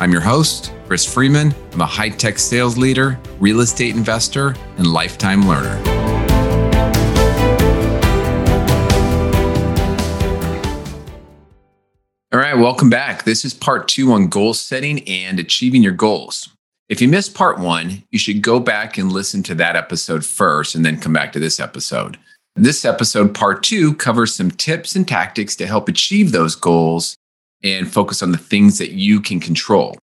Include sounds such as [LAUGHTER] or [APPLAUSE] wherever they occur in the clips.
I'm your host, Chris Freeman. I'm a high tech sales leader, real estate investor, and lifetime learner. All right, welcome back. This is part two on goal setting and achieving your goals. If you missed part one, you should go back and listen to that episode first and then come back to this episode. This episode, part two, covers some tips and tactics to help achieve those goals and focus on the things that you can control.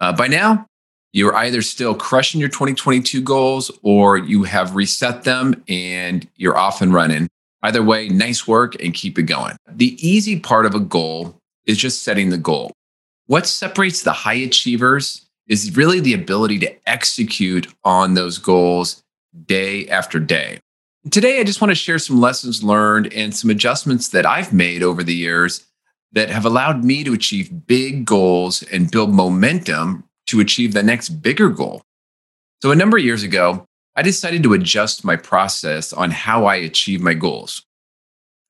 Uh, by now, you're either still crushing your 2022 goals or you have reset them and you're off and running. Either way, nice work and keep it going. The easy part of a goal is just setting the goal. What separates the high achievers is really the ability to execute on those goals day after day. Today, I just want to share some lessons learned and some adjustments that I've made over the years that have allowed me to achieve big goals and build momentum to achieve the next bigger goal. So, a number of years ago, I decided to adjust my process on how I achieve my goals.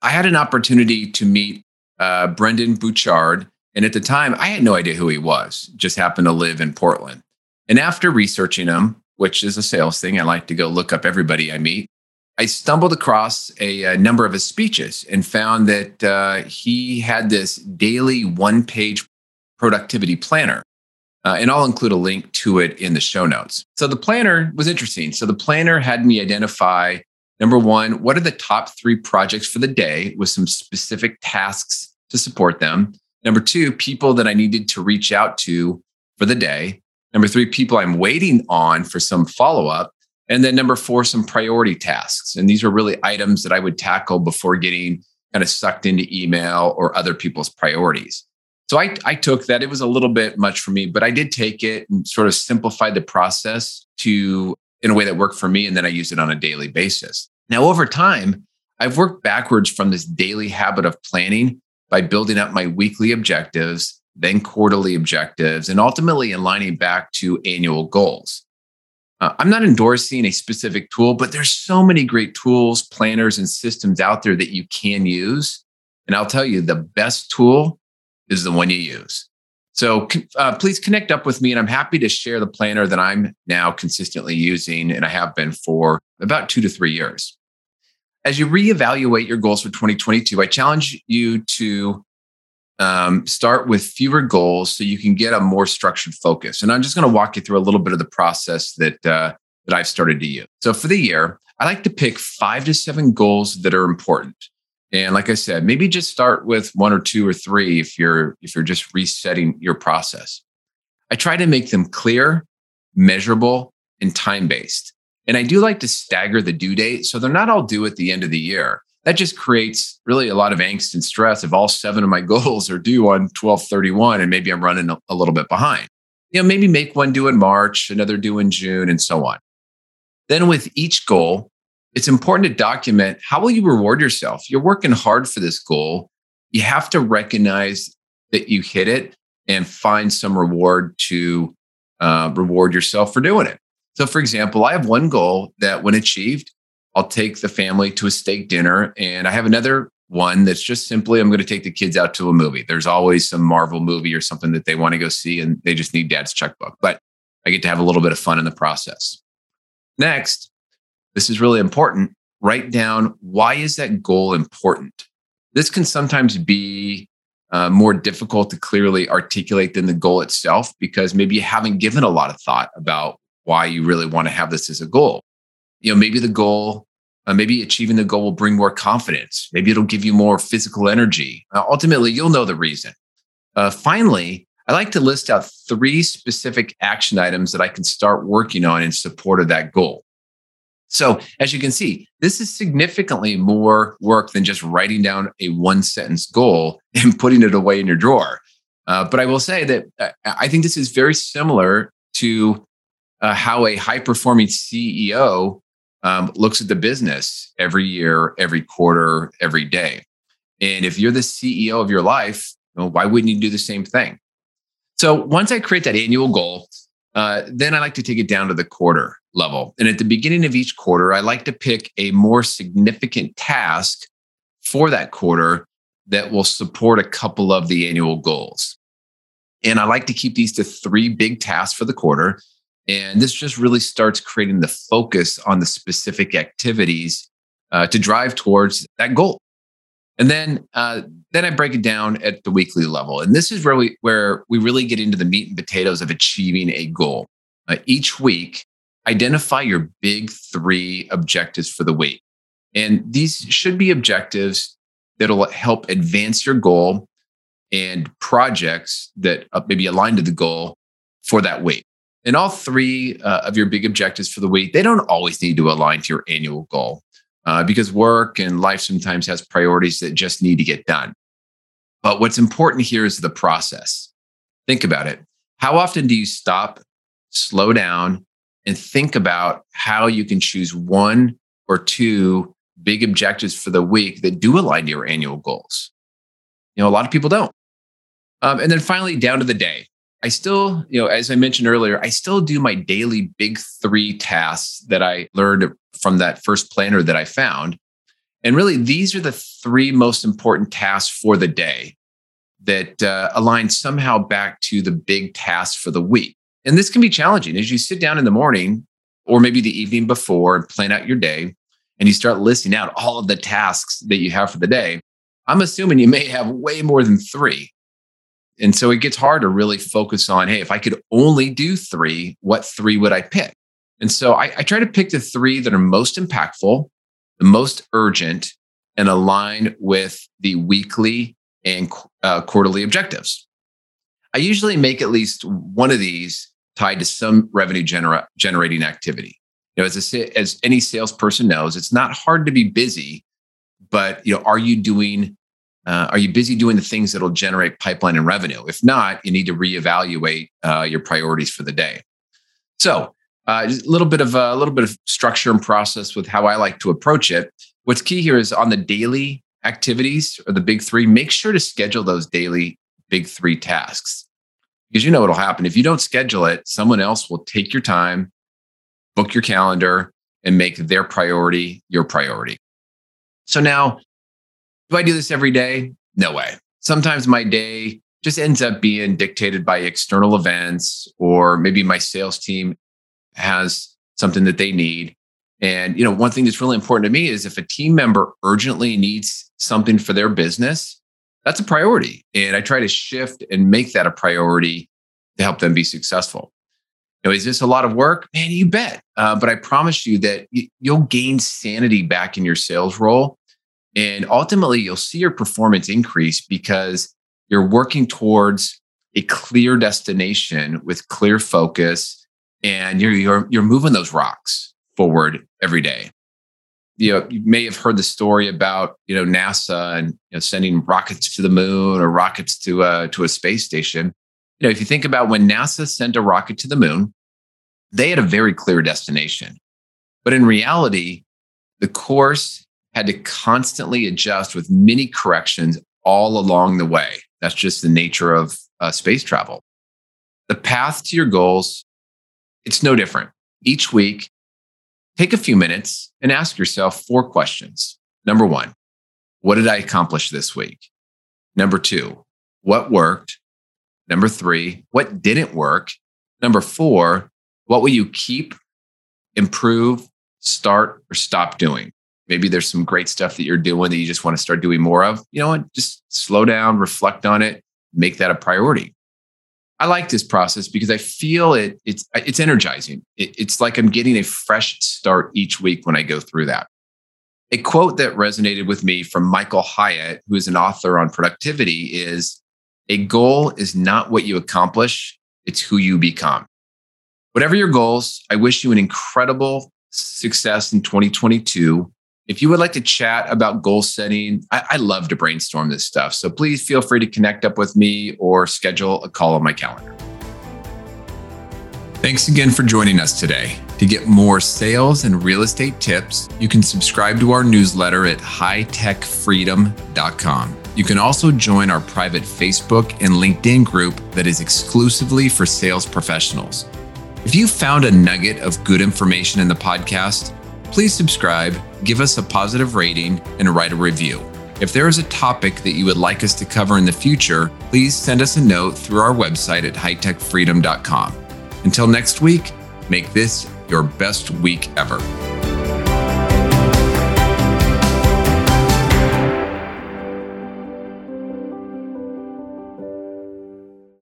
I had an opportunity to meet uh, Brendon Burchard. And at the time, I had no idea who he was, just happened to live in Portland. And after researching him, which is a sales thing, I like to go look up everybody I meet. I stumbled across a, a, number of his speeches and found that uh, he had this daily one page productivity planner. Uh, and I'll include a link to it in the show notes. So the planner was interesting. So the planner had me identify number one, what are the top three projects for the day with some specific tasks to support them? Number two, people that I needed to reach out to for the day. Number three, people I'm waiting on for some follow up. And then number four, some priority tasks. And these are really items that I would tackle before getting kind of sucked into email or other people's priorities. So I, I took that. It was a little bit much for me, but I did take it and sort of simplified the process to in a way that worked for me. And then I used it on a daily basis. Now, over time, I've worked backwards from this daily habit of planning by building up my weekly objectives, then quarterly objectives, and ultimately aligning back to annual goals. Uh, I'm not endorsing a specific tool, but there's so many great tools, planners, and systems out there that you can use. And I'll tell you, the best tool is the one you use. So uh, please connect up with me, and I'm happy to share the planner that I'm now consistently using, and I have been for about two to three years. As you reevaluate your goals for 2022, I challenge you to um, start with fewer goals so you can get a more structured focus. And I'm just going to walk you through a little bit of the process that uh, that I've started to use. So for the year, I like to pick five to seven goals that are important. And like I said, maybe just start with one or two or three if you're if you're just resetting your process. I try to make them clear, measurable, and time based. And I do like to stagger the due date so they're not all due at the end of the year that just creates really a lot of angst and stress if all seven of my [LAUGHS] goals are due on 1231 and maybe i'm running a, little bit behind. You know maybe make one due in march another due in june and so on. Then with each goal it's important to document how will you reward yourself? You're working hard for this goal. You have to recognize that you hit it and find some reward to uh, reward yourself for doing it. So for example i have one goal that when achieved I'll take the family to a steak dinner. And I have another one that's just simply I'm going to take the kids out to a movie. There's always some Marvel movie or something that they want to go see and they just need dad's checkbook. But I get to have a little bit of fun in the process. Next, this is really important. Write down why is that goal important? This can sometimes be uh, more difficult to clearly articulate than the goal itself because maybe you haven't given a lot of thought about why you really want to have this as a goal you know maybe the goal uh, maybe achieving the goal will bring more confidence. Maybe it'll give you more physical energy. Uh, ultimately you'll know the reason. Uh, finally i like to list out three specific action items that i can start working on in support of that goal. So as you can see this is significantly more work than just writing down a one sentence goal [LAUGHS] and putting it away in your drawer. Uh, but I will say that uh, I think this is very similar to uh, how a high performing CEO um, looks at the business every year, every quarter, every day. And if you're the CEO of your life, why wouldn't you do the same thing? So once I create that annual goal, uh, then I like to take it down to the quarter level. And at the beginning of each quarter, I like to pick a more significant task for that quarter that will support a couple of the annual goals. And I like to keep these to three big tasks for the quarter. And this just really starts creating the focus on the specific activities uh, to drive towards that goal. And then, uh, then I break it down at the weekly level, and this is where we where we really get into the meat and potatoes of achieving a goal. Uh, each week, identify your big three objectives for the week, and these should be objectives that'll help advance your goal and projects that uh, maybe align to the goal for that week. And all three uh, of your big objectives for the week, they don't always need to align to your annual goal uh, because work and life sometimes has priorities that just need to get done. But what's important here is the process. Think about it. How often do you stop, slow down, and think about how you can choose one or two big objectives for the week that do align to your annual goals? You know, a lot of people don't. Um, and then finally, down to the day. I still, you know, as I mentioned earlier, I still do my daily big three tasks that I learned from that first planner that I found. And really, these are the three most important tasks for the day that uh, align somehow back to the big tasks for the week. And this can be challenging as you sit down in the morning or maybe the evening before and plan out your day and you start listing out all of the tasks that you have for the day. I'm assuming you may have way more than three. And so it gets hard to really focus on hey, if I could only do three, what three would I pick? And so I, I try to pick the three that are most impactful, the most urgent, and align with the weekly and uh, quarterly objectives. I usually make at least one of these tied to some revenue genera- generating activity. You know, as, a, as any salesperson knows, it's not hard to be busy, but you know, are you doing uh, are you busy doing the things that will generate pipeline and revenue? If not, you need to reevaluate uh, your priorities for the day. So, uh, a little bit of a little bit of structure and process with how I like to approach it. What's key here is on the daily activities or the big three. Make sure to schedule those daily big three tasks because you know what'll happen if you don't schedule it. Someone else will take your time, book your calendar, and make their priority your priority. So now do I do this every day? No way. Sometimes my day just ends up being dictated by external events, or maybe my sales team has something that they need. And you know, one thing that's really important to me is if a team member urgently needs something for their business, that's a priority. And I try to shift and make that a priority to help them be successful. You know, is this a lot of work? Man, you bet. Uh, but I promise you that you'll gain sanity back in your sales role and ultimately, you'll see your performance increase because you're working towards a clear destination with clear focus and you're, you're, you're moving those rocks forward every day. You know, you may have heard the story about, you know, NASA and you know, sending rockets to the moon or rockets to a, to a space station. You know, if you think about when NASA sent a rocket to the moon, they had a very clear destination. But in reality, the course had to constantly adjust with many corrections all along the way. That's just the nature of uh, space travel. The path to your goals, it's no different. Each week, take a few minutes and ask yourself four questions. Number one, what did I accomplish this week? Number two, what worked? Number three, what didn't work? Number four, what will you keep, improve, start, or stop doing? Maybe there's some great stuff that you're doing that you just want to start doing more of, you know what? Just slow down, reflect on it, make that a priority. I like this process because I feel it. It's it's energizing. It, it's like I'm getting a fresh start each week when I go through that. A quote that resonated with me from Michael Hyatt, who is an author on productivity, is a goal is not what you accomplish, it's who you become. Whatever your goals, I wish you an incredible success in 2022 If you would like to chat about goal setting, I, I, love to brainstorm this stuff. So please feel free to connect up with me or schedule a call on my calendar. Thanks again for joining us today. To get more sales and real estate tips, you can subscribe to our newsletter at hightechfreedom.com. You can also join our private Facebook and LinkedIn group that is exclusively for sales professionals. If you found a nugget of good information in the podcast, please subscribe, give us a positive rating, and write a review. If there is a topic that you would like us to cover in the future, please send us a note through our website at hightechfreedom.com. Until next week, make this your best week ever.